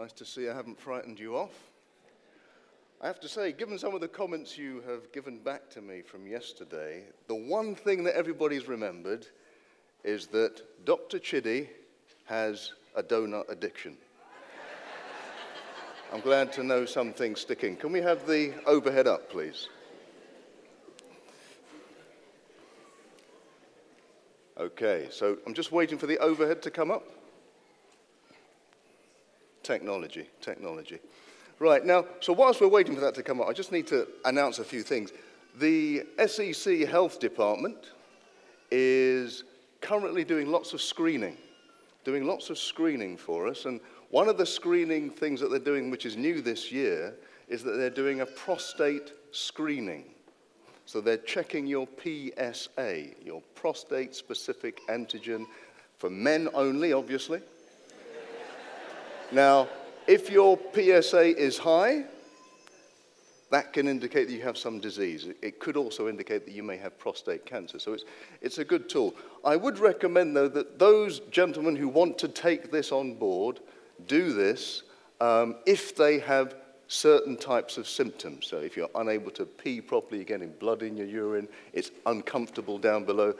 Nice to see I haven't frightened you off. I have to say, given some of the comments you have given back to me from yesterday, the one thing that everybody's remembered is that Dr. Chidi has a donut addiction. I'm glad to know something's sticking. Can we have the overhead up, please? Okay, so I'm just waiting for the overhead to come up. Technology, technology. Right, now, so whilst we're waiting for that to come up, I just need to announce a few things. The SEC Health Department is currently doing lots of screening, doing lots of screening for us. And one of the screening things that they're doing, which is new this year, is that they're doing a prostate screening. So they're checking your PSA, your prostate specific antigen, for men only, obviously. Now, if your PSA is high, that can indicate that you have some disease. It could also indicate that you may have prostate cancer. So it's, it's a good tool. I would recommend, though, that those gentlemen who want to take this on board do this um, if they have certain types of symptoms. So if you're unable to pee properly, you're getting blood in your urine, it's uncomfortable down below.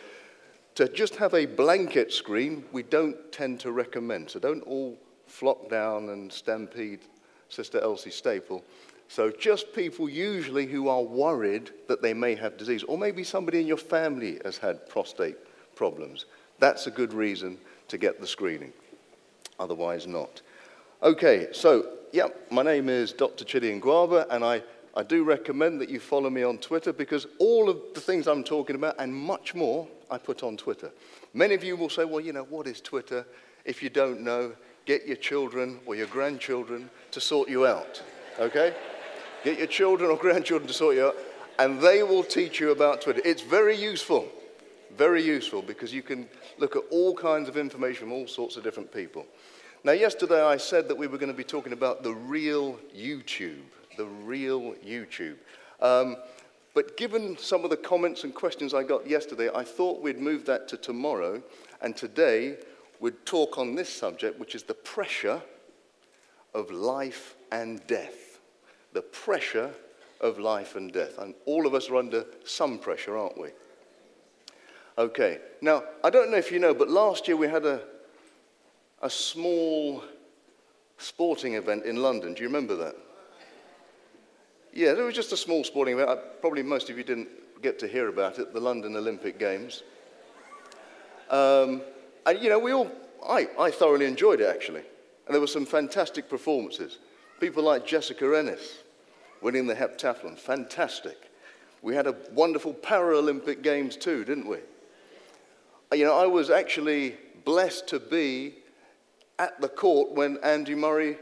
To just have a blanket screen, we don't tend to recommend. So don't all flock down and stampede Sister Elsie Staple. So just people usually who are worried that they may have disease, or maybe somebody in your family has had prostate problems. That's a good reason to get the screening. Otherwise not. Okay, so yeah, my name is Dr. Chidi Ngwaba, and I, I do recommend that you follow me on Twitter because all of the things I'm talking about and much more I put on Twitter. Many of you will say, well, you know, what is Twitter? If you don't know, get your children or your grandchildren to sort you out, okay? get your children or grandchildren to sort you out, and they will teach you about Twitter. It's very useful, very useful because you can look at all kinds of information from all sorts of different people. Now, yesterday I said that we were going to be talking about the real YouTube, the real YouTube. Um, but given some of the comments and questions I got yesterday, I thought we'd move that to tomorrow. And today we'd talk on this subject, which is the pressure of life and death. The pressure of life and death. And all of us are under some pressure, aren't we? Okay, now, I don't know if you know, but last year we had a, a small sporting event in London. Do you remember that? Yeah, it was just a small sporting event. Probably most of you didn't get to hear about it, the London Olympic Games. Um, and, you know, we all, I, I thoroughly enjoyed it, actually. And there were some fantastic performances. People like Jessica Ennis winning the heptathlon, fantastic. We had a wonderful Paralympic Games too, didn't we? Uh, you know, I was actually blessed to be at the court when Andy Murray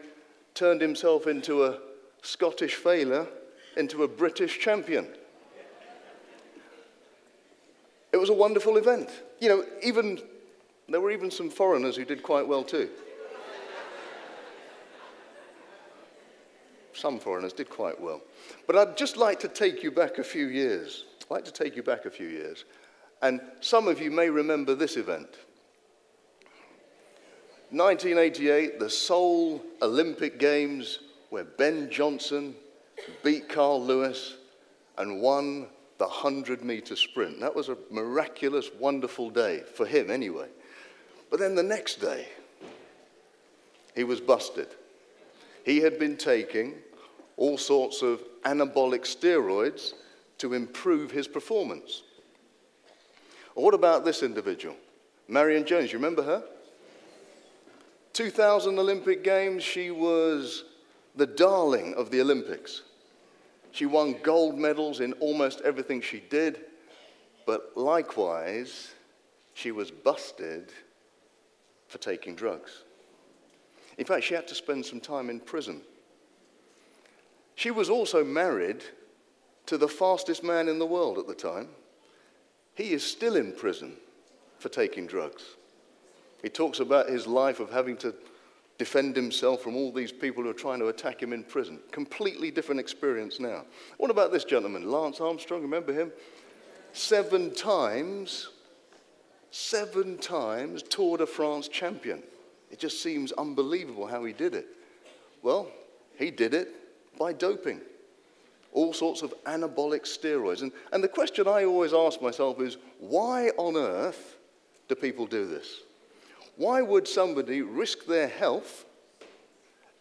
turned himself into a Scottish failure into a British champion. It was a wonderful event. You know, even there were even some foreigners who did quite well too. Some foreigners did quite well. But I'd just like to take you back a few years. I'd like to take you back a few years. And some of you may remember this event. 1988, the Seoul Olympic Games, where Ben Johnson beat Carl Lewis and won the 100 meter sprint. That was a miraculous, wonderful day, for him anyway. But then the next day, he was busted. He had been taking all sorts of anabolic steroids to improve his performance. what about this individual? Marion Jones, you remember her? 2000 Olympic Games, she was the darling of the Olympics. She won gold medals in almost everything she did, but likewise, she was busted for taking drugs. In fact, she had to spend some time in prison. She was also married to the fastest man in the world at the time. He is still in prison for taking drugs. He talks about his life of having to defend himself from all these people who are trying to attack him in prison. Completely different experience now. What about this gentleman, Lance Armstrong? Remember him? Seven times, seven times Tour de France champion. It just seems unbelievable how he did it. well, he did it by doping. All sorts of anabolic steroids. And, and the question I always ask myself is why on earth do people do this? Why would somebody risk their health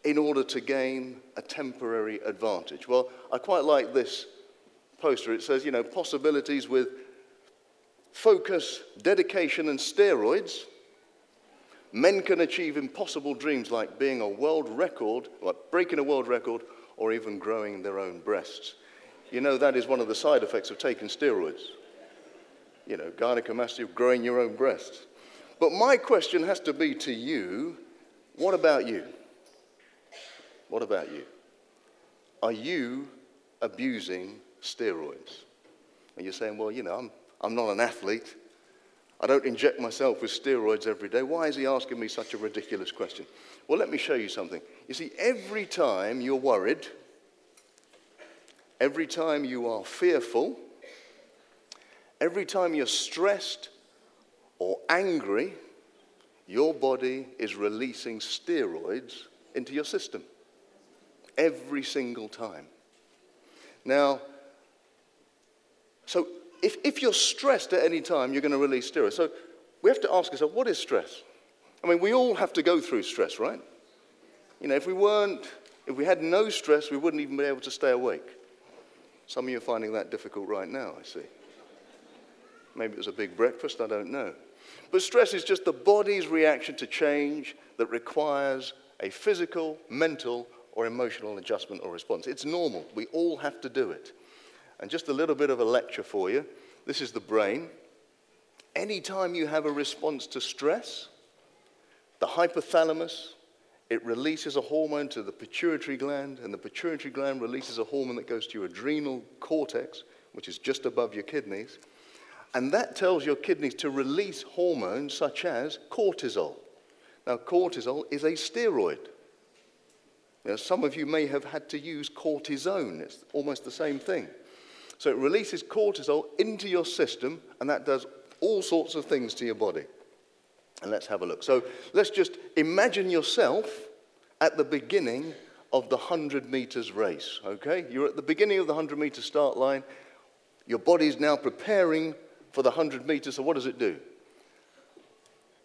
in order to gain a temporary advantage? Well, I quite like this poster. It says, you know, possibilities with focus, dedication, and steroids. Men can achieve impossible dreams like being a world record, like breaking a world record, or even growing their own breasts. You know, that is one of the side effects of taking steroids. You know, gynecomastia, growing your own breasts. But my question has to be to you what about you? What about you? Are you abusing steroids? And you're saying, well, you know, I'm, I'm not an athlete. I don't inject myself with steroids every day. Why is he asking me such a ridiculous question? Well, let me show you something. You see, every time you're worried, every time you are fearful, every time you're stressed or angry, your body is releasing steroids into your system. Every single time. Now, so if, if you're stressed at any time, you're going to release steroids. So we have to ask ourselves, what is stress? I mean, we all have to go through stress, right? You know, if we weren't, if we had no stress, we wouldn't even be able to stay awake. Some of you are finding that difficult right now, I see. Maybe it was a big breakfast, I don't know. But stress is just the body's reaction to change that requires a physical, mental, or emotional adjustment or response. It's normal. We all have to do it. And just a little bit of a lecture for you. This is the brain. Anytime you have a response to stress, the hypothalamus, it releases a hormone to the pituitary gland, and the pituitary gland releases a hormone that goes to your adrenal cortex, which is just above your kidneys. And that tells your kidneys to release hormones such as cortisol. Now, cortisol is a steroid. Now, some of you may have had to use cortisone, it's almost the same thing. So it releases cortisol into your system, and that does all sorts of things to your body. And let's have a look. So let's just imagine yourself at the beginning of the 100 meters race, okay? You're at the beginning of the 100 meter start line. Your body's now preparing for the 100 meters. So what does it do?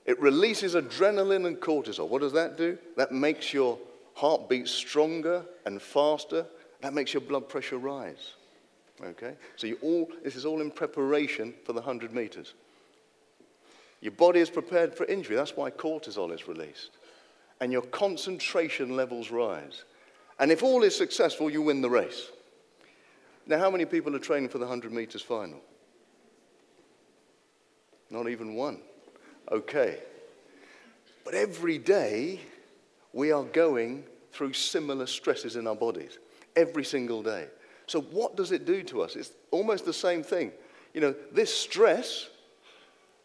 It releases adrenaline and cortisol. What does that do? That makes your heartbeat stronger and faster. That makes your blood pressure rise. Okay? So you all, this is all in preparation for the 100 meters. Your body is prepared for injury. That's why cortisol is released. And your concentration levels rise. And if all is successful, you win the race. Now, how many people are training for the 100 meters final? Not even one. Okay. But every day, we are going through similar stresses in our bodies. Every single day. So, what does it do to us? It's almost the same thing. You know, this stress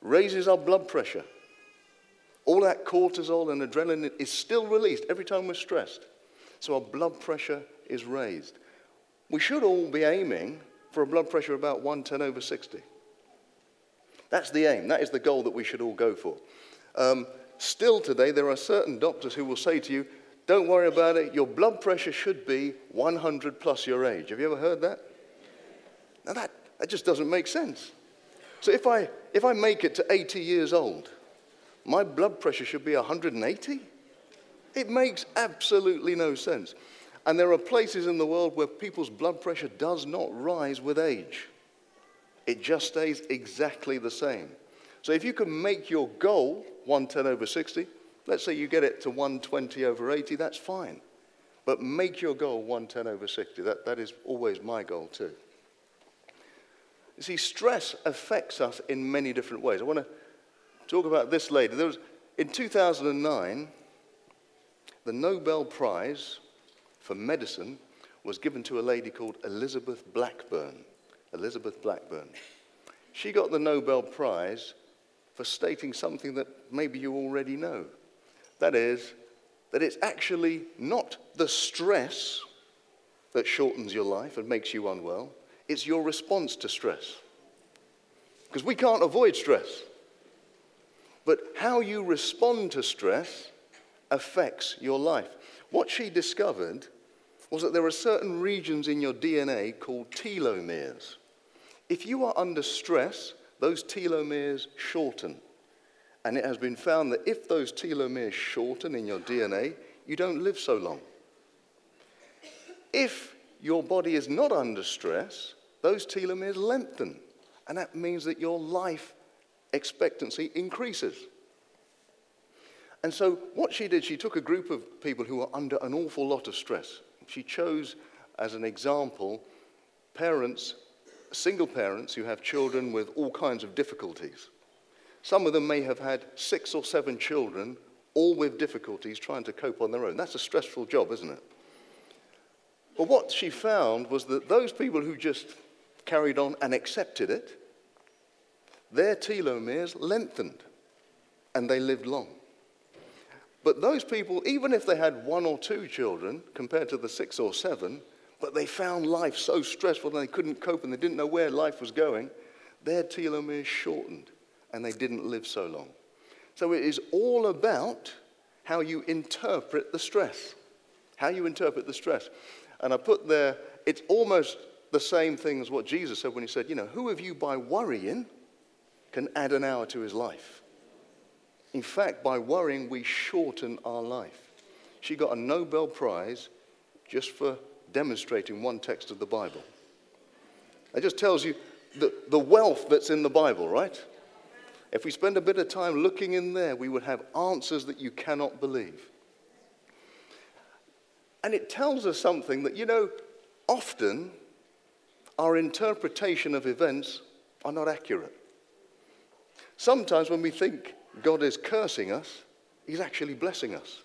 raises our blood pressure. All that cortisol and adrenaline is still released every time we're stressed. So, our blood pressure is raised. We should all be aiming for a blood pressure about 110 over 60. That's the aim. That is the goal that we should all go for. Um, still today, there are certain doctors who will say to you, don't worry about it. Your blood pressure should be 100 plus your age. Have you ever heard that? Now, that, that just doesn't make sense. So, if I, if I make it to 80 years old, my blood pressure should be 180? It makes absolutely no sense. And there are places in the world where people's blood pressure does not rise with age, it just stays exactly the same. So, if you can make your goal 110 over 60, Let's say you get it to 120 over 80, that's fine. But make your goal 110 over 60. That, that is always my goal, too. You see, stress affects us in many different ways. I want to talk about this later. There was, in 2009, the Nobel Prize for Medicine was given to a lady called Elizabeth Blackburn. Elizabeth Blackburn. She got the Nobel Prize for stating something that maybe you already know. That is, that it's actually not the stress that shortens your life and makes you unwell, it's your response to stress. Because we can't avoid stress. But how you respond to stress affects your life. What she discovered was that there are certain regions in your DNA called telomeres. If you are under stress, those telomeres shorten. And it has been found that if those telomeres shorten in your DNA, you don't live so long. If your body is not under stress, those telomeres lengthen. And that means that your life expectancy increases. And so, what she did, she took a group of people who were under an awful lot of stress. She chose, as an example, parents, single parents who have children with all kinds of difficulties. Some of them may have had six or seven children, all with difficulties trying to cope on their own. That's a stressful job, isn't it? But what she found was that those people who just carried on and accepted it, their telomeres lengthened and they lived long. But those people, even if they had one or two children compared to the six or seven, but they found life so stressful and they couldn't cope and they didn't know where life was going, their telomeres shortened and they didn't live so long. So it is all about how you interpret the stress. How you interpret the stress. And I put there, it's almost the same thing as what Jesus said when he said, You know, who of you by worrying can add an hour to his life? In fact, by worrying, we shorten our life. She got a Nobel Prize just for demonstrating one text of the Bible. It just tells you the, the wealth that's in the Bible, right? If we spend a bit of time looking in there, we would have answers that you cannot believe. And it tells us something that, you know, often our interpretation of events are not accurate. Sometimes when we think God is cursing us, He's actually blessing us.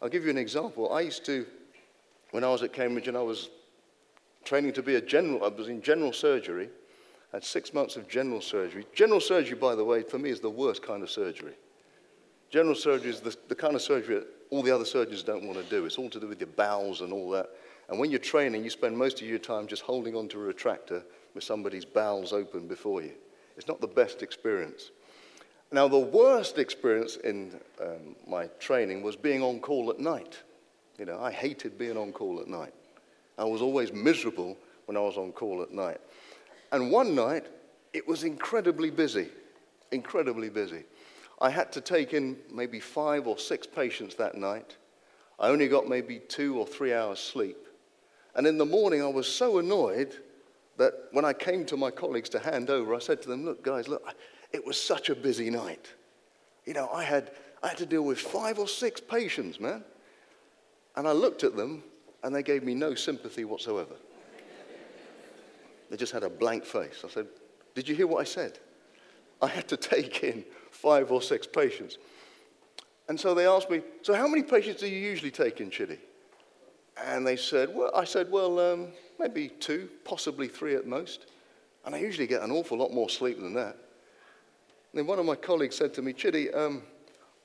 I'll give you an example. I used to, when I was at Cambridge and I was training to be a general, I was in general surgery, Had six months of general surgery. General surgery, by the way, for me is the worst kind of surgery. General surgery is the, the kind of surgery that all the other surgeons don't want to do. It's all to do with your bowels and all that. And when you're training, you spend most of your time just holding onto a retractor with somebody's bowels open before you. It's not the best experience. Now, the worst experience in um, my training was being on call at night. You know, I hated being on call at night. I was always miserable when I was on call at night. And one night, it was incredibly busy, incredibly busy. I had to take in maybe five or six patients that night. I only got maybe two or three hours sleep. And in the morning, I was so annoyed that when I came to my colleagues to hand over, I said to them, Look, guys, look, it was such a busy night. You know, I had, I had to deal with five or six patients, man. And I looked at them, and they gave me no sympathy whatsoever. They just had a blank face. I said, Did you hear what I said? I had to take in five or six patients. And so they asked me, So how many patients do you usually take in Chidi? And they said, Well, I said, Well, um, maybe two, possibly three at most. And I usually get an awful lot more sleep than that. And then one of my colleagues said to me, Chidi, um,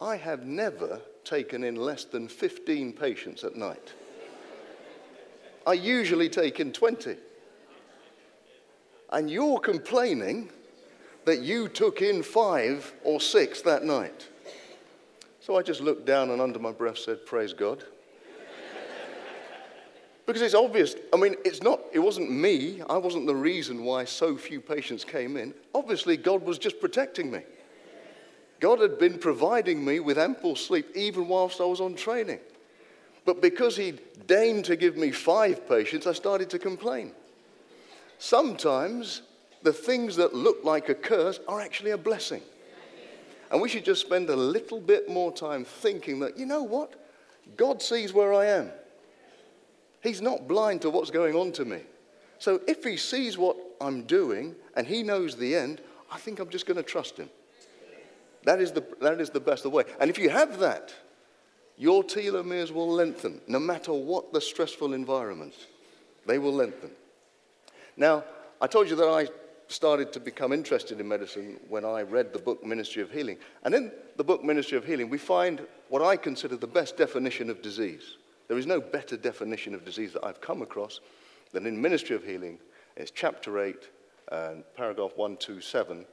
I have never taken in less than 15 patients at night. I usually take in 20. And you're complaining that you took in five or six that night. So I just looked down and under my breath said, Praise God. Because it's obvious. I mean, it's not, it wasn't me. I wasn't the reason why so few patients came in. Obviously, God was just protecting me. God had been providing me with ample sleep even whilst I was on training. But because He deigned to give me five patients, I started to complain. Sometimes the things that look like a curse are actually a blessing. And we should just spend a little bit more time thinking that, you know what? God sees where I am. He's not blind to what's going on to me. So if he sees what I'm doing and he knows the end, I think I'm just going to trust him. That is, the, that is the best way. And if you have that, your telomeres will lengthen no matter what the stressful environment. They will lengthen. Now, I told you that I started to become interested in medicine when I read the book Ministry of Healing. And in the book Ministry of Healing, we find what I consider the best definition of disease. There is no better definition of disease that I've come across than in Ministry of Healing. It's chapter 8, and paragraph 127.1.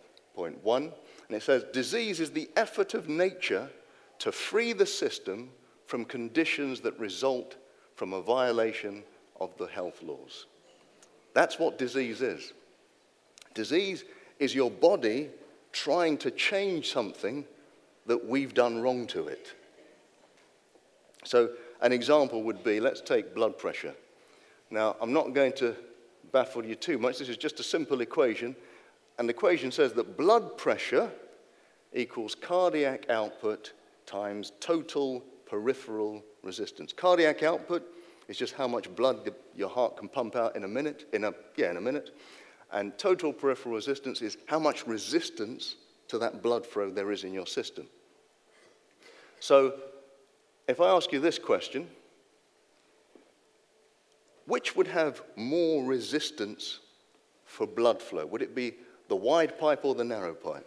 And it says, Disease is the effort of nature to free the system from conditions that result from a violation of the health laws. That's what disease is. Disease is your body trying to change something that we've done wrong to it. So, an example would be let's take blood pressure. Now, I'm not going to baffle you too much. This is just a simple equation. And the equation says that blood pressure equals cardiac output times total peripheral resistance. Cardiac output is just how much blood the, your heart can pump out in a minute, in a, yeah, in a minute. And total peripheral resistance is how much resistance to that blood flow there is in your system. So if I ask you this question, which would have more resistance for blood flow? Would it be the wide pipe or the narrow pipe?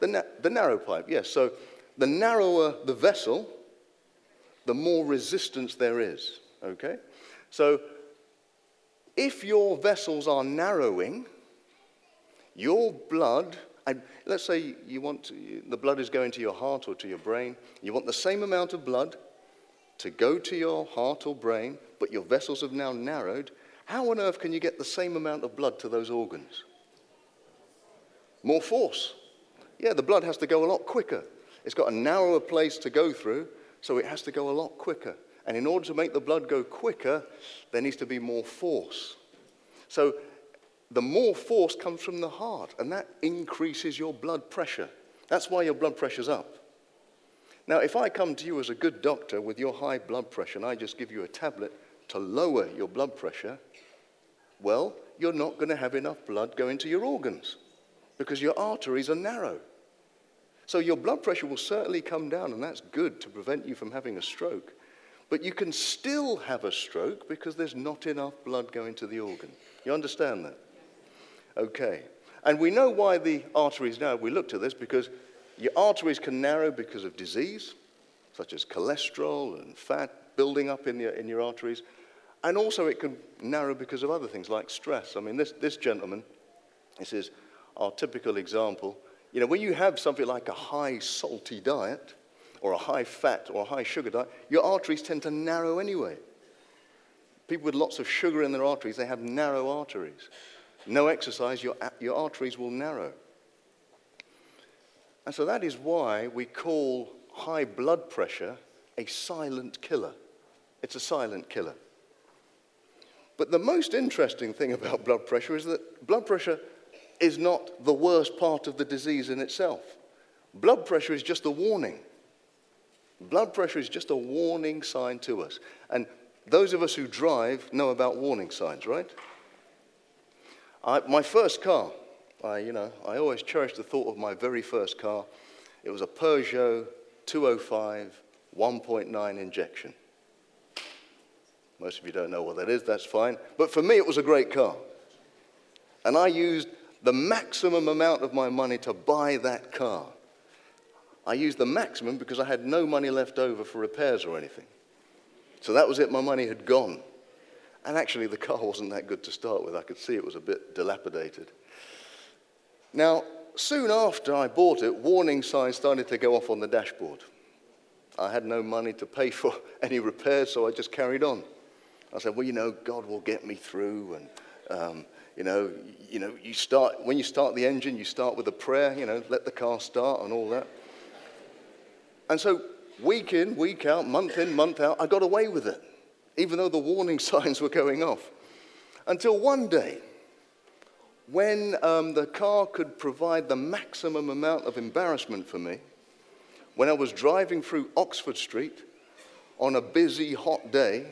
The, na the narrow pipe, yes. So the narrower the vessel, the more resistance there is, okay? So if your vessels are narrowing, your blood, and let's say you want to, the blood is going to your heart or to your brain, you want the same amount of blood to go to your heart or brain, but your vessels have now narrowed, how on earth can you get the same amount of blood to those organs? More force. Yeah, the blood has to go a lot quicker. It's got a narrower place to go through, so it has to go a lot quicker. And in order to make the blood go quicker, there needs to be more force. So the more force comes from the heart, and that increases your blood pressure. That's why your blood pressure's up. Now, if I come to you as a good doctor with your high blood pressure and I just give you a tablet to lower your blood pressure, well, you're not going to have enough blood going to your organs because your arteries are narrow. So your blood pressure will certainly come down, and that's good to prevent you from having a stroke. But you can still have a stroke because there's not enough blood going to the organ. You understand that? Okay. And we know why the arteries now, we looked at this because your arteries can narrow because of disease, such as cholesterol and fat building up in your, in your arteries. And also it can narrow because of other things like stress. I mean, this, this gentleman, this is our typical example. You know, when you have something like a high salty diet, or a high fat or a high sugar diet, your arteries tend to narrow anyway. People with lots of sugar in their arteries, they have narrow arteries. No exercise, your, your arteries will narrow. And so that is why we call high blood pressure a silent killer. It's a silent killer. But the most interesting thing about blood pressure is that blood pressure is not the worst part of the disease in itself. Blood pressure is just a warning. Blood pressure is just a warning sign to us. And those of us who drive know about warning signs, right? I, my first car, I, you know, I always cherish the thought of my very first car. It was a Peugeot 205 1.9 injection. Most of you don't know what that is, that's fine. But for me, it was a great car. And I used the maximum amount of my money to buy that car. I used the maximum because I had no money left over for repairs or anything. So that was it, my money had gone. And actually, the car wasn't that good to start with. I could see it was a bit dilapidated. Now, soon after I bought it, warning signs started to go off on the dashboard. I had no money to pay for any repairs, so I just carried on. I said, well, you know, God will get me through, and um, you know, you know, you start when you start the engine, you start with a prayer, you know, let the car start and all that. And so, week in, week out, month in, month out, I got away with it, even though the warning signs were going off. Until one day, when um, the car could provide the maximum amount of embarrassment for me, when I was driving through Oxford Street on a busy, hot day,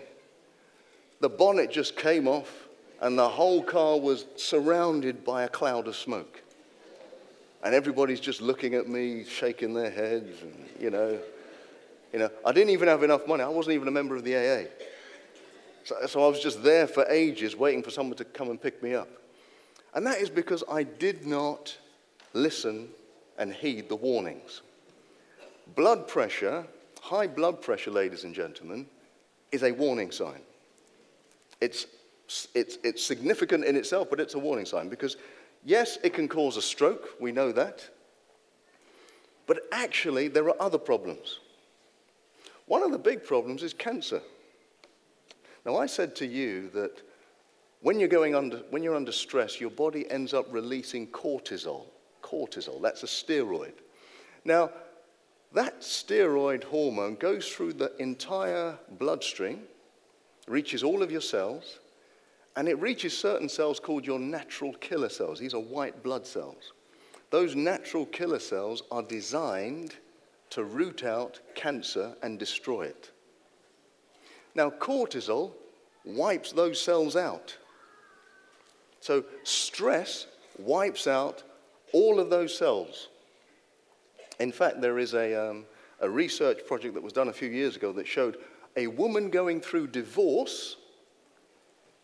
the bonnet just came off and the whole car was surrounded by a cloud of smoke. And everybody's just looking at me, shaking their heads, and, you know, you know, I didn't even have enough money. I wasn't even a member of the AA. So, so I was just there for ages waiting for someone to come and pick me up. And that is because I did not listen and heed the warnings. Blood pressure, high blood pressure, ladies and gentlemen, is a warning sign. It's it's, it's significant in itself, but it's a warning sign because, yes, it can cause a stroke, we know that. But actually, there are other problems. One of the big problems is cancer. Now, I said to you that when you're, going under, when you're under stress, your body ends up releasing cortisol. Cortisol, that's a steroid. Now, that steroid hormone goes through the entire bloodstream, reaches all of your cells, and it reaches certain cells called your natural killer cells. These are white blood cells. Those natural killer cells are designed to root out cancer and destroy it. Now, cortisol wipes those cells out. So, stress wipes out all of those cells. In fact, there is a, um, a research project that was done a few years ago that showed a woman going through divorce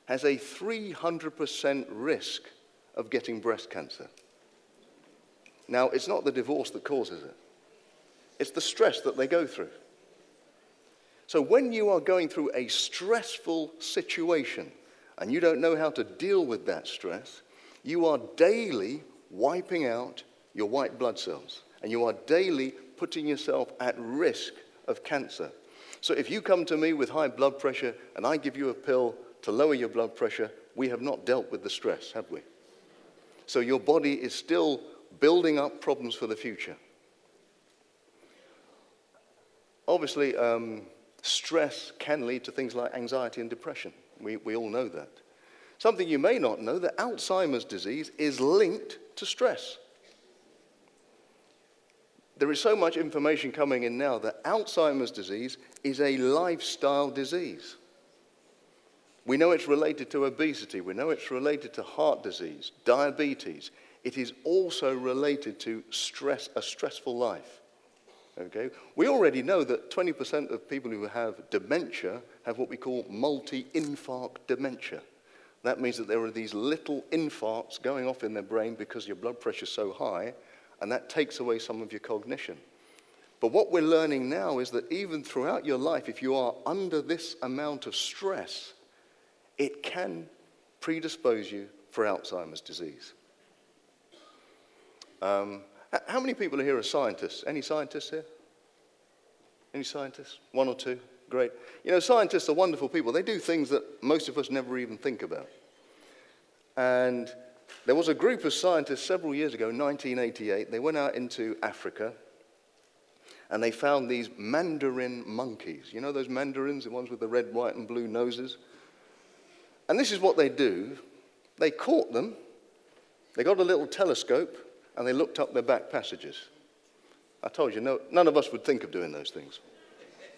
has a 300% risk of getting breast cancer. Now, it's not the divorce that causes it, it's the stress that they go through. So, when you are going through a stressful situation and you don't know how to deal with that stress, you are daily wiping out your white blood cells and you are daily putting yourself at risk of cancer. So, if you come to me with high blood pressure and I give you a pill to lower your blood pressure, we have not dealt with the stress, have we? So, your body is still building up problems for the future. Obviously, um, stress can lead to things like anxiety and depression. We, we all know that. Something you may not know that Alzheimer's disease is linked to stress. There is so much information coming in now that Alzheimer's disease is a lifestyle disease. We know it's related to obesity, we know it's related to heart disease, diabetes. It is also related to stress, a stressful life. Okay? We already know that 20% of people who have dementia have what we call multi infarct dementia. That means that there are these little infarcts going off in their brain because your blood pressure is so high, and that takes away some of your cognition. But what we're learning now is that even throughout your life, if you are under this amount of stress, it can predispose you for Alzheimer's disease. Um, how many people here are scientists? Any scientists here? Any scientists? One or two? Great. You know, scientists are wonderful people. They do things that most of us never even think about. And there was a group of scientists several years ago, 1988. They went out into Africa and they found these mandarin monkeys. You know those mandarins, the ones with the red, white, and blue noses? And this is what they do they caught them, they got a little telescope, and they looked up their back passages. I told you, no, none of us would think of doing those things.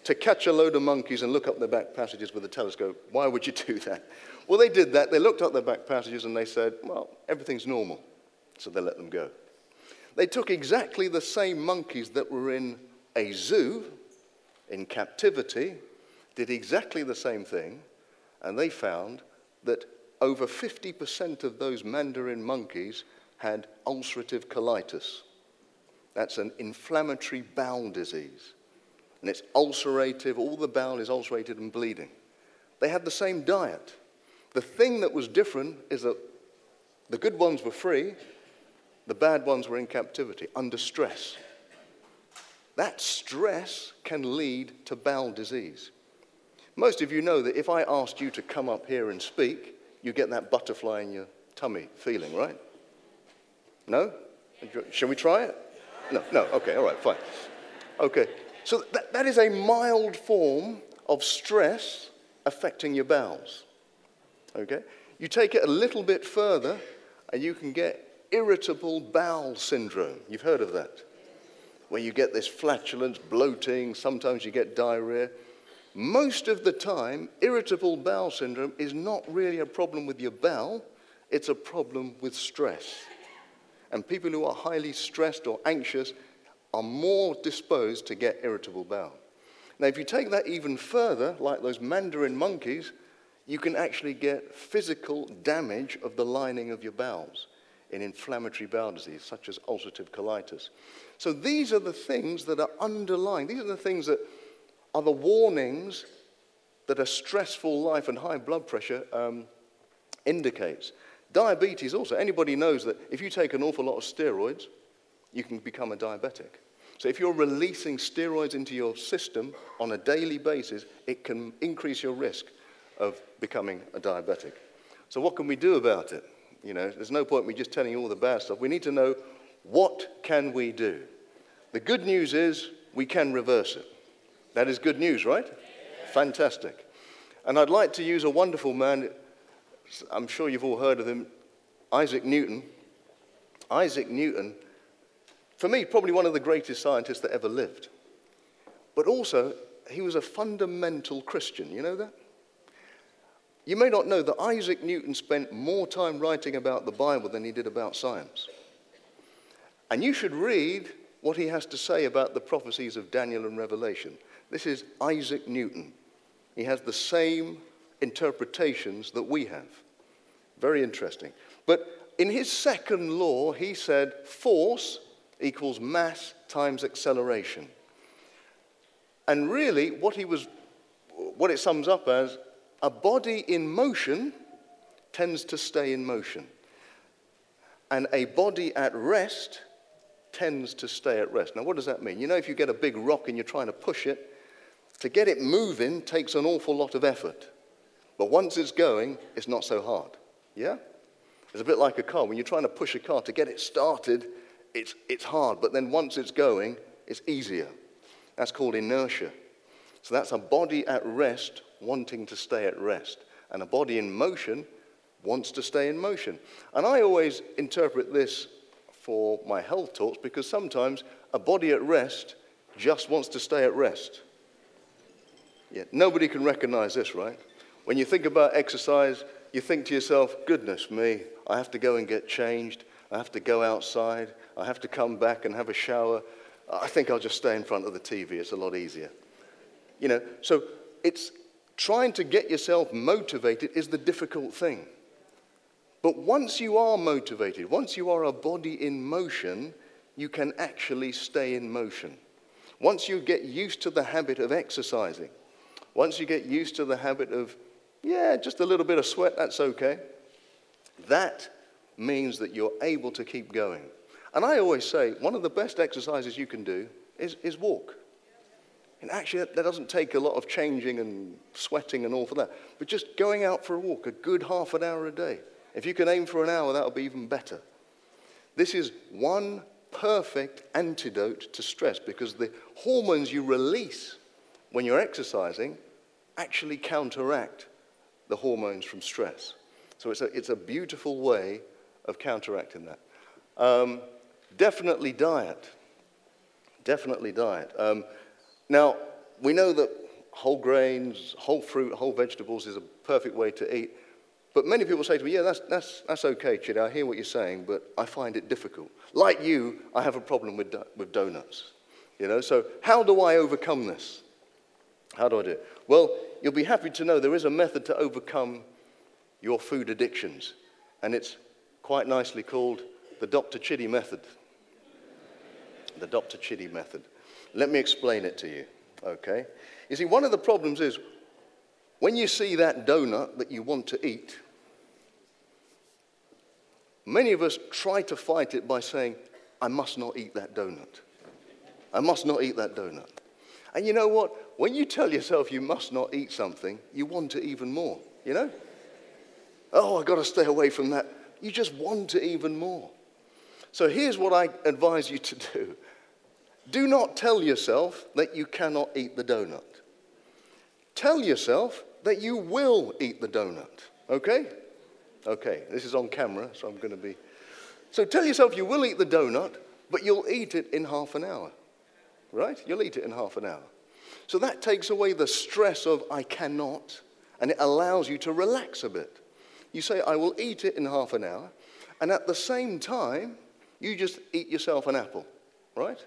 To catch a load of monkeys and look up their back passages with a telescope, why would you do that? Well, they did that. They looked up their back passages and they said, well, everything's normal. So they let them go. They took exactly the same monkeys that were in a zoo in captivity, did exactly the same thing, and they found that over 50% of those mandarin monkeys had ulcerative colitis. That's an inflammatory bowel disease. And it's ulcerative, all the bowel is ulcerated and bleeding. They had the same diet. The thing that was different is that the good ones were free, the bad ones were in captivity, under stress. That stress can lead to bowel disease. Most of you know that if I asked you to come up here and speak, you get that butterfly in your tummy feeling, right? No? Shall we try it? No, no, okay, all right, fine. Okay, so that, that is a mild form of stress affecting your bowels. Okay? You take it a little bit further, and you can get irritable bowel syndrome. You've heard of that? Where you get this flatulence, bloating, sometimes you get diarrhea. Most of the time, irritable bowel syndrome is not really a problem with your bowel, it's a problem with stress. And people who are highly stressed or anxious are more disposed to get irritable bowel. Now, if you take that even further, like those mandarin monkeys, you can actually get physical damage of the lining of your bowels in inflammatory bowel disease, such as ulcerative colitis. So these are the things that are underlying, these are the things that are the warnings that a stressful life and high blood pressure um, indicates. Diabetes also. Anybody knows that if you take an awful lot of steroids, you can become a diabetic. So if you're releasing steroids into your system on a daily basis, it can increase your risk of becoming a diabetic. So what can we do about it? You know, there's no point me just telling you all the bad stuff. We need to know what can we do. The good news is we can reverse it. That is good news, right? Fantastic. And I'd like to use a wonderful man, I'm sure you've all heard of him, Isaac Newton. Isaac Newton, for me, probably one of the greatest scientists that ever lived. But also, he was a fundamental Christian. You know that? You may not know that Isaac Newton spent more time writing about the Bible than he did about science. And you should read what he has to say about the prophecies of Daniel and Revelation. This is Isaac Newton. He has the same interpretations that we have. Very interesting. But in his second law, he said force equals mass times acceleration. And really, what he was, what it sums up as, a body in motion tends to stay in motion. And a body at rest tends to stay at rest. Now, what does that mean? You know, if you get a big rock and you're trying to push it, to get it moving takes an awful lot of effort. But once it's going, it's not so hard. Yeah? It's a bit like a car. When you're trying to push a car, to get it started, it's, it's hard. But then once it's going, it's easier. That's called inertia. So that's a body at rest wanting to stay at rest. And a body in motion wants to stay in motion. And I always interpret this for my health talks because sometimes a body at rest just wants to stay at rest. Yeah, nobody can recognize this, right? When you think about exercise, you think to yourself, goodness me, I have to go and get changed. I have to go outside. I have to come back and have a shower. I think I'll just stay in front of the TV. It's a lot easier. You know, so it's trying to get yourself motivated is the difficult thing. But once you are motivated, once you are a body in motion, you can actually stay in motion. Once you get used to the habit of exercising, once you get used to the habit of, yeah, just a little bit of sweat, that's okay, that means that you're able to keep going. And I always say one of the best exercises you can do is, is walk. And actually, that doesn't take a lot of changing and sweating and all for that. But just going out for a walk, a good half an hour a day. If you can aim for an hour, that'll be even better. This is one perfect antidote to stress because the hormones you release when you're exercising actually counteract the hormones from stress. So it's a, it's a beautiful way of counteracting that. Um, definitely diet. Definitely diet. Um, now, we know that whole grains, whole fruit, whole vegetables is a perfect way to eat. But many people say to me, yeah, that's, that's, that's okay, Chidi, I hear what you're saying, but I find it difficult. Like you, I have a problem with, do- with donuts. You know, so how do I overcome this? How do I do it? Well, you'll be happy to know there is a method to overcome your food addictions, and it's quite nicely called the Dr. Chidi method. The Dr. Chidi method. Let me explain it to you, okay? You see, one of the problems is when you see that donut that you want to eat, many of us try to fight it by saying, I must not eat that donut. I must not eat that donut. And you know what? When you tell yourself you must not eat something, you want it even more, you know? Oh, I've got to stay away from that. You just want it even more. So here's what I advise you to do do not tell yourself that you cannot eat the donut. Tell yourself that you will eat the donut. Okay? Okay, this is on camera, so I'm going to be. So tell yourself you will eat the donut, but you'll eat it in half an hour. Right? You'll eat it in half an hour. So that takes away the stress of I cannot, and it allows you to relax a bit. You say, I will eat it in half an hour, and at the same time, you just eat yourself an apple, right?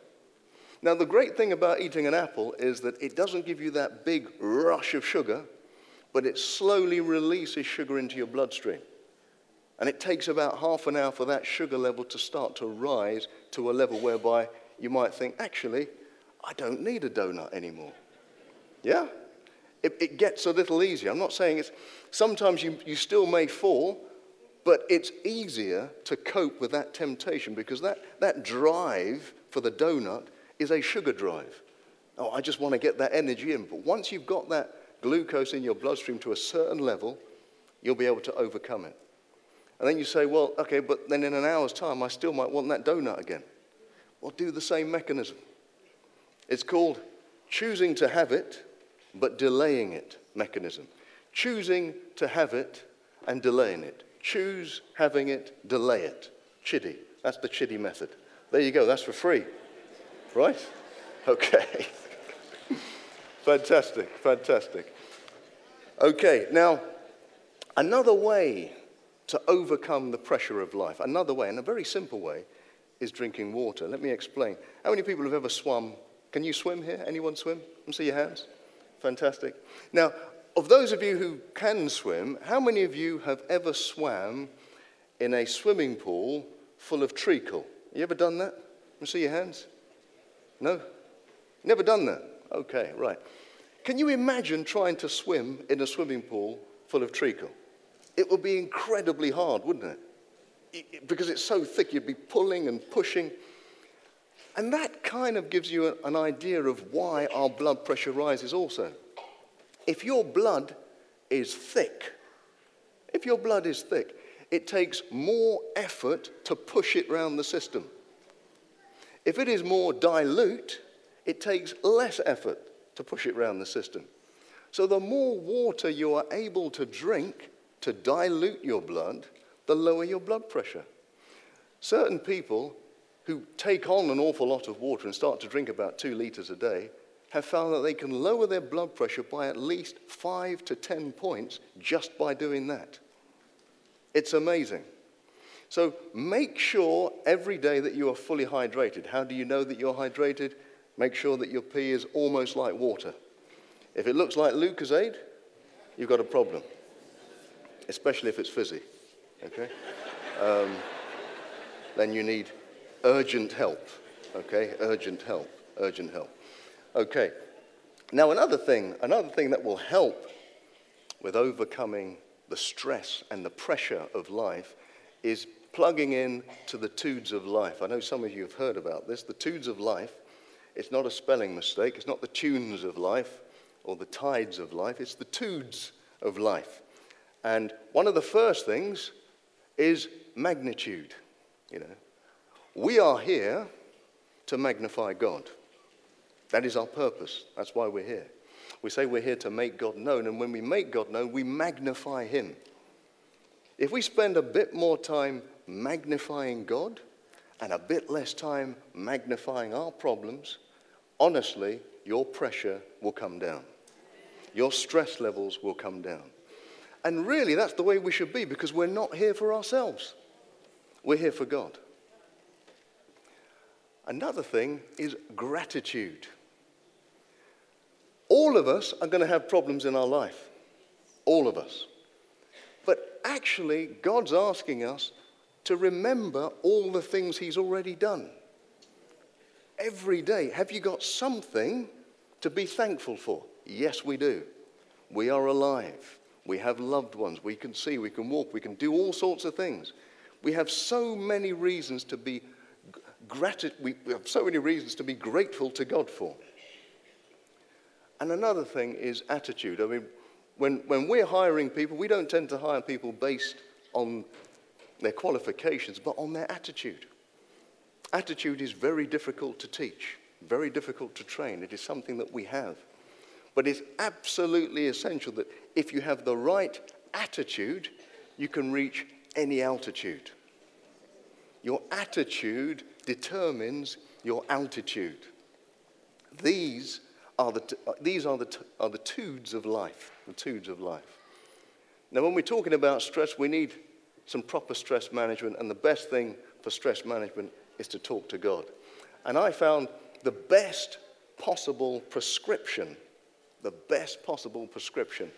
Now, the great thing about eating an apple is that it doesn't give you that big rush of sugar, but it slowly releases sugar into your bloodstream. And it takes about half an hour for that sugar level to start to rise to a level whereby you might think, actually, I don't need a donut anymore. Yeah? It, it gets a little easier. I'm not saying it's, sometimes you, you still may fall, but it's easier to cope with that temptation because that, that drive for the donut is a sugar drive. Oh, I just want to get that energy in. But once you've got that glucose in your bloodstream to a certain level, you'll be able to overcome it. And then you say, well, okay, but then in an hour's time, I still might want that donut again. Well, do the same mechanism. It's called choosing to have it, but delaying it mechanism. Choosing to have it and delaying it. Choose having it, delay it. Chidi. That's the Chidi method. There you go. That's for free. Right? Okay. fantastic. Fantastic. Okay. Now, another way to overcome the pressure of life, another way, and a very simple way, is drinking water. Let me explain. How many people have ever swum? Can you swim here? Anyone swim? Let me see your hands. Fantastic. Now, of those of you who can swim, how many of you have ever swam in a swimming pool full of treacle? You ever done that? Let me see your hands. No? Never done that? Okay, right. Can you imagine trying to swim in a swimming pool full of treacle? It would be incredibly hard, wouldn't it? because it's so thick, you'd be pulling and pushing. And that kind of gives you an idea of why our blood pressure rises also. If your blood is thick, if your blood is thick, it takes more effort to push it round the system. If it is more dilute, it takes less effort to push it round the system. So the more water you are able to drink to dilute your blood, the lower your blood pressure. Certain people who take on an awful lot of water and start to drink about two liters a day have found that they can lower their blood pressure by at least five to 10 points just by doing that. It's amazing. So make sure every day that you are fully hydrated. How do you know that you're hydrated? Make sure that your pee is almost like water. If it looks like Lucozade, you've got a problem, especially if it's fizzy okay? Um, then you need urgent help, okay? Urgent help, urgent help. Okay. Now, another thing, another thing that will help with overcoming the stress and the pressure of life is plugging in to the Tudes of Life. I know some of you have heard about this. The Tudes of Life, it's not a spelling mistake. It's not the tunes of life or the tides of life. It's the Tudes of Life. And one of the first things is magnitude. You know, we are here to magnify God. That is our purpose. That's why we're here. We say we're here to make God known, and when we make God known, we magnify Him. If we spend a bit more time magnifying God and a bit less time magnifying our problems, honestly, your pressure will come down. Your stress levels will come down. And really, that's the way we should be because we're not here for ourselves, we're here for God. Another thing is gratitude. All of us are going to have problems in our life. All of us. But actually, God's asking us to remember all the things He's already done. Every day, have you got something to be thankful for? Yes, we do. We are alive. We have loved ones. We can see, we can walk, we can do all sorts of things. We have so many reasons to be grat- we have so many reasons to be grateful to God for. And another thing is attitude. I mean, when, when we're hiring people, we don't tend to hire people based on their qualifications, but on their attitude. Attitude is very difficult to teach, very difficult to train. It is something that we have. But it's absolutely essential that if you have the right attitude, you can reach any altitude. Your attitude determines your altitude. These are the, uh, these are the, are the tudes of life, the tudes of life. Now, when we're talking about stress, we need some proper stress management, and the best thing for stress management is to talk to God. And I found the best possible prescription the best possible prescription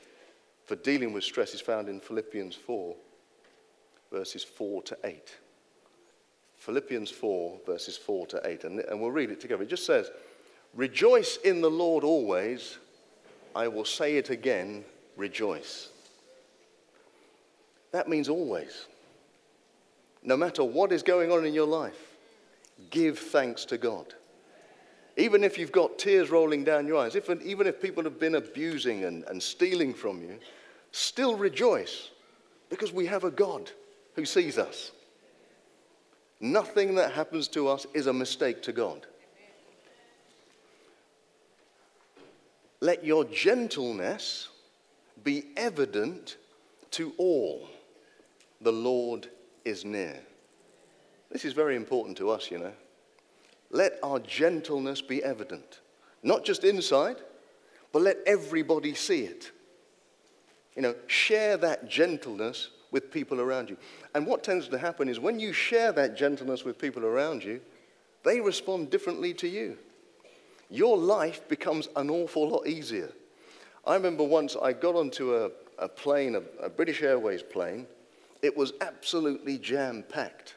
for dealing with stress is found in Philippians 4, verses 4 to 8. Philippians 4, verses 4 to 8. And, and we'll read it together. It just says, Rejoice in the Lord always. I will say it again, rejoice. That means always. No matter what is going on in your life, give thanks to God. Even if you've got tears rolling down your eyes, if, even if people have been abusing and, and stealing from you, still rejoice because we have a God who sees us. Nothing that happens to us is a mistake to God. Let your gentleness be evident to all. The Lord is near. This is very important to us, you know. Let our gentleness be evident, not just inside, but let everybody see it. You know, share that gentleness with people around you. And what tends to happen is when you share that gentleness with people around you, they respond differently to you. Your life becomes an awful lot easier. I remember once I got onto a, a plane, a, a British Airways plane. It was absolutely jam packed.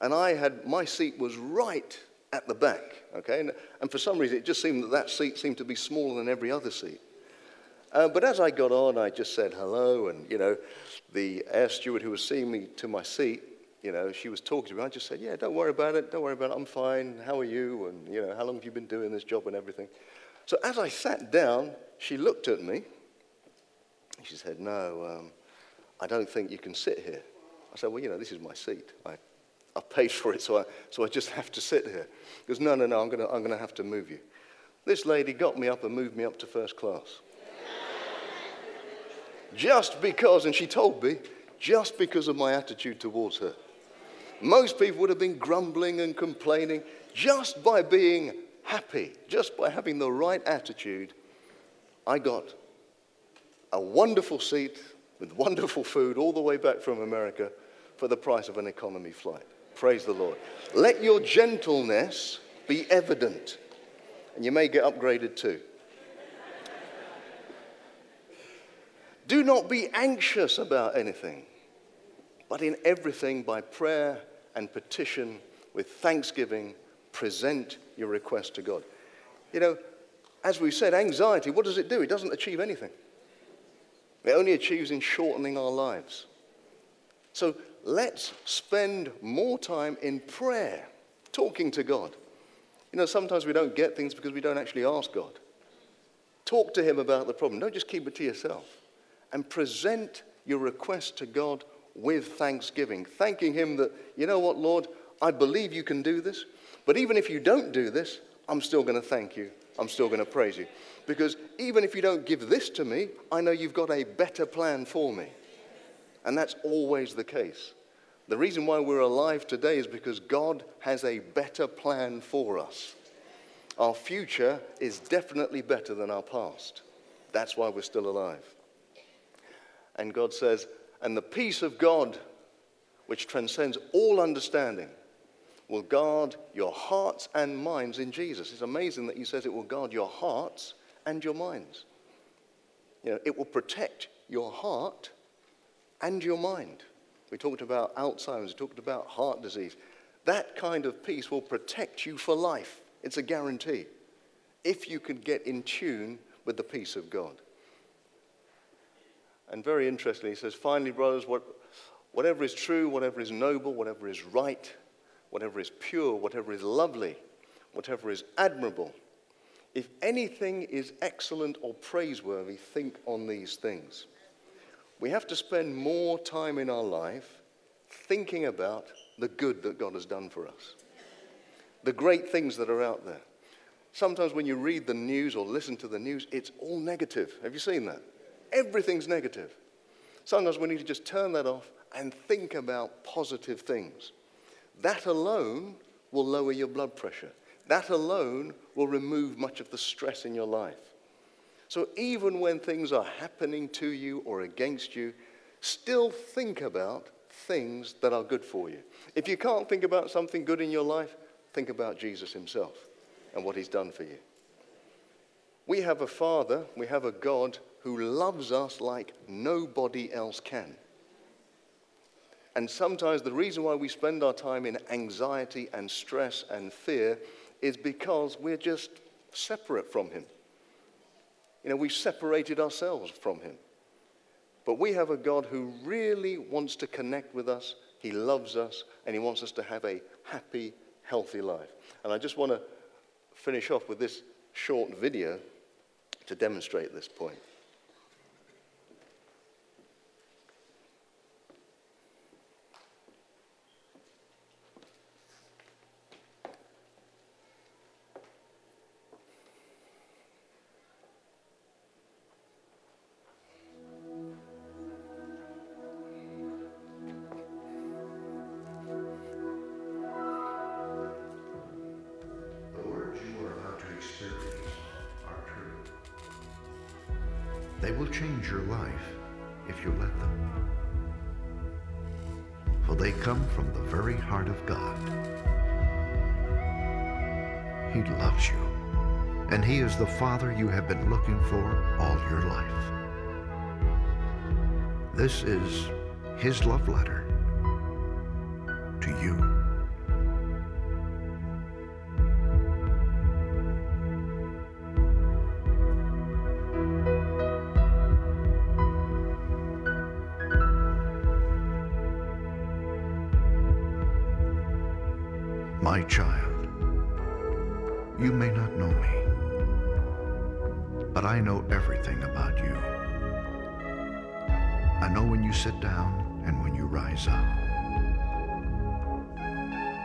And I had, my seat was right at the back, okay? And, and, for some reason, it just seemed that that seat seemed to be smaller than every other seat. Uh, but as I got on, I just said hello, and, you know, the air steward who was seeing me to my seat, you know, she was talking to me. I just said, yeah, don't worry about it, don't worry about it, I'm fine, how are you? And, you know, how long have you been doing this job and everything? So as I sat down, she looked at me, she said, no, um, I don't think you can sit here. I said, well, you know, this is my seat. I, I paid for it, so I, so I just have to sit here. He goes, no, no, no, I'm going to I'm gonna have to move you. This lady got me up and moved me up to first class. Just because, and she told me, just because of my attitude towards her. Most people would have been grumbling and complaining just by being happy, just by having the right attitude. I got a wonderful seat with wonderful food all the way back from America for the price of an economy flight. Praise the Lord. Let your gentleness be evident, and you may get upgraded too. Do not be anxious about anything, but in everything by prayer and petition with thanksgiving, present your request to God. You know, as we said, anxiety, what does it do? It doesn't achieve anything. It only achieves in shortening our lives. So let's spend more time in prayer, talking to God. You know, sometimes we don't get things because we don't actually ask God. Talk to Him about the problem. Don't just keep it to yourself. And present your request to God with thanksgiving, thanking Him that, you know what, Lord, I believe you can do this, but even if you don't do this, I'm still going to thank you. I'm still going to praise you. Because even if you don't give this to me, I know you've got a better plan for me. And that's always the case. The reason why we're alive today is because God has a better plan for us. Our future is definitely better than our past. That's why we're still alive. And God says, and the peace of God, which transcends all understanding, will guard your hearts and minds in Jesus. It's amazing that he says it will guard your hearts and your minds. You know, it will protect your heart and your mind. We talked about Alzheimer's, we talked about heart disease. That kind of peace will protect you for life. It's a guarantee. If you can get in tune with the peace of God. And very interestingly, he says, finally, brothers, what, whatever is true, whatever is noble, whatever is right, whatever is pure, whatever is lovely, whatever is admirable, if anything is excellent or praiseworthy, think on these things. We have to spend more time in our life thinking about the good that God has done for us, the great things that are out there. Sometimes when you read the news or listen to the news, it's all negative. Have you seen that? Everything's negative. Sometimes we need to just turn that off and think about positive things. That alone will lower your blood pressure. That alone will remove much of the stress in your life. So even when things are happening to you or against you, still think about things that are good for you. If you can't think about something good in your life, think about Jesus himself and what he's done for you. We have a Father, we have a God who loves us like nobody else can. And sometimes the reason why we spend our time in anxiety and stress and fear is because we're just separate from Him. You know, we've separated ourselves from Him. But we have a God who really wants to connect with us. He loves us and He wants us to have a happy, healthy life. And I just want to finish off with this short video to demonstrate this point. Father you have been looking for all your life. This is His love letter to you. My child, you may not know me, but I know everything about you. I know when you sit down and when you rise up.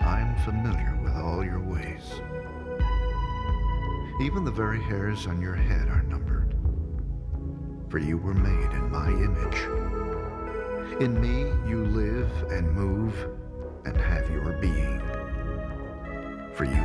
I am familiar with all your ways. Even the very hairs on your head are numbered, for you were made in my image. In me you live and move and have your being for you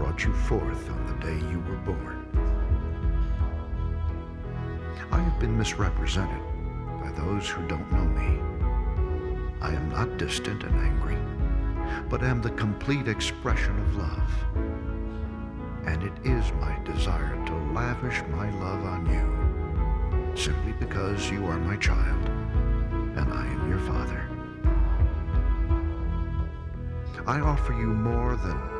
brought you forth on the day you were born. I have been misrepresented by those who don't know me. I am not distant and angry, but am the complete expression of love. And it is my desire to lavish my love on you, simply because you are my child and I am your father. I offer you more than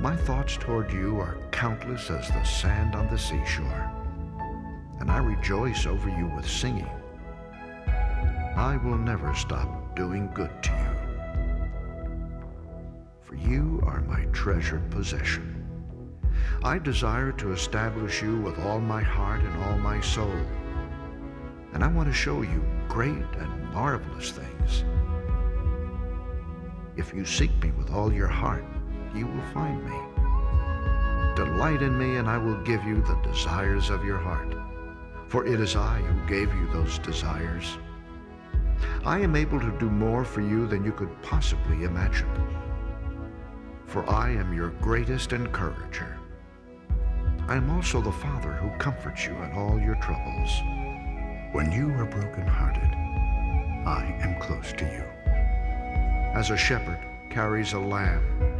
My thoughts toward you are countless as the sand on the seashore, and I rejoice over you with singing. I will never stop doing good to you, for you are my treasured possession. I desire to establish you with all my heart and all my soul, and I want to show you great and marvelous things. If you seek me with all your heart, you will find me. Delight in me, and I will give you the desires of your heart. For it is I who gave you those desires. I am able to do more for you than you could possibly imagine. For I am your greatest encourager. I am also the Father who comforts you in all your troubles. When you are brokenhearted, I am close to you. As a shepherd carries a lamb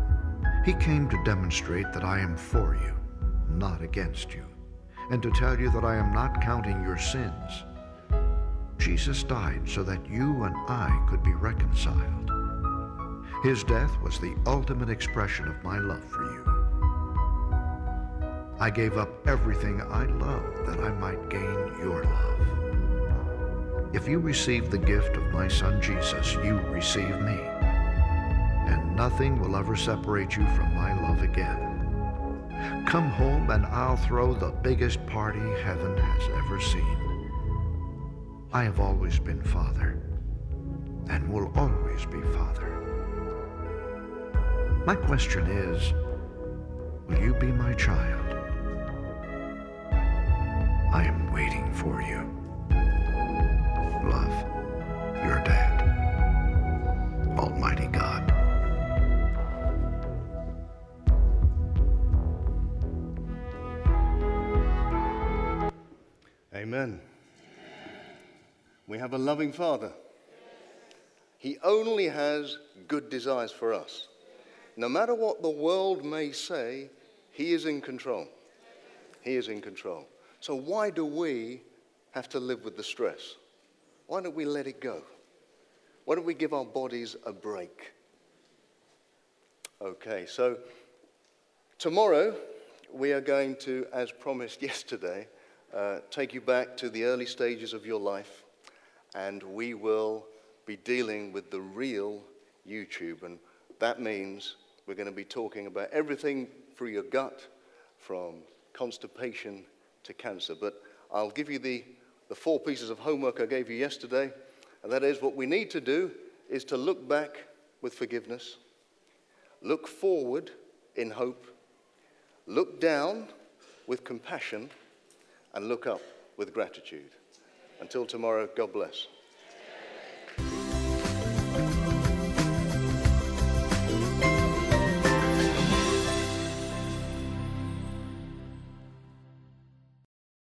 He came to demonstrate that I am for you, not against you, and to tell you that I am not counting your sins. Jesus died so that you and I could be reconciled. His death was the ultimate expression of my love for you. I gave up everything I loved that I might gain your love. If you receive the gift of my Son Jesus, you receive me. And nothing will ever separate you from my love again. Come home and I'll throw the biggest party heaven has ever seen. I have always been Father and will always be Father. My question is, will you be my child? I am waiting for you. Amen. We have a loving Father. He only has good desires for us. No matter what the world may say, He is in control. He is in control. So, why do we have to live with the stress? Why don't we let it go? Why don't we give our bodies a break? Okay, so tomorrow we are going to, as promised yesterday, uh, take you back to the early stages of your life, and we will be dealing with the real YouTube. And that means we're going to be talking about everything through your gut, from constipation to cancer. But I'll give you the, the four pieces of homework I gave you yesterday, and that is what we need to do is to look back with forgiveness, look forward in hope, look down with compassion, and look up with gratitude. Until tomorrow, God bless.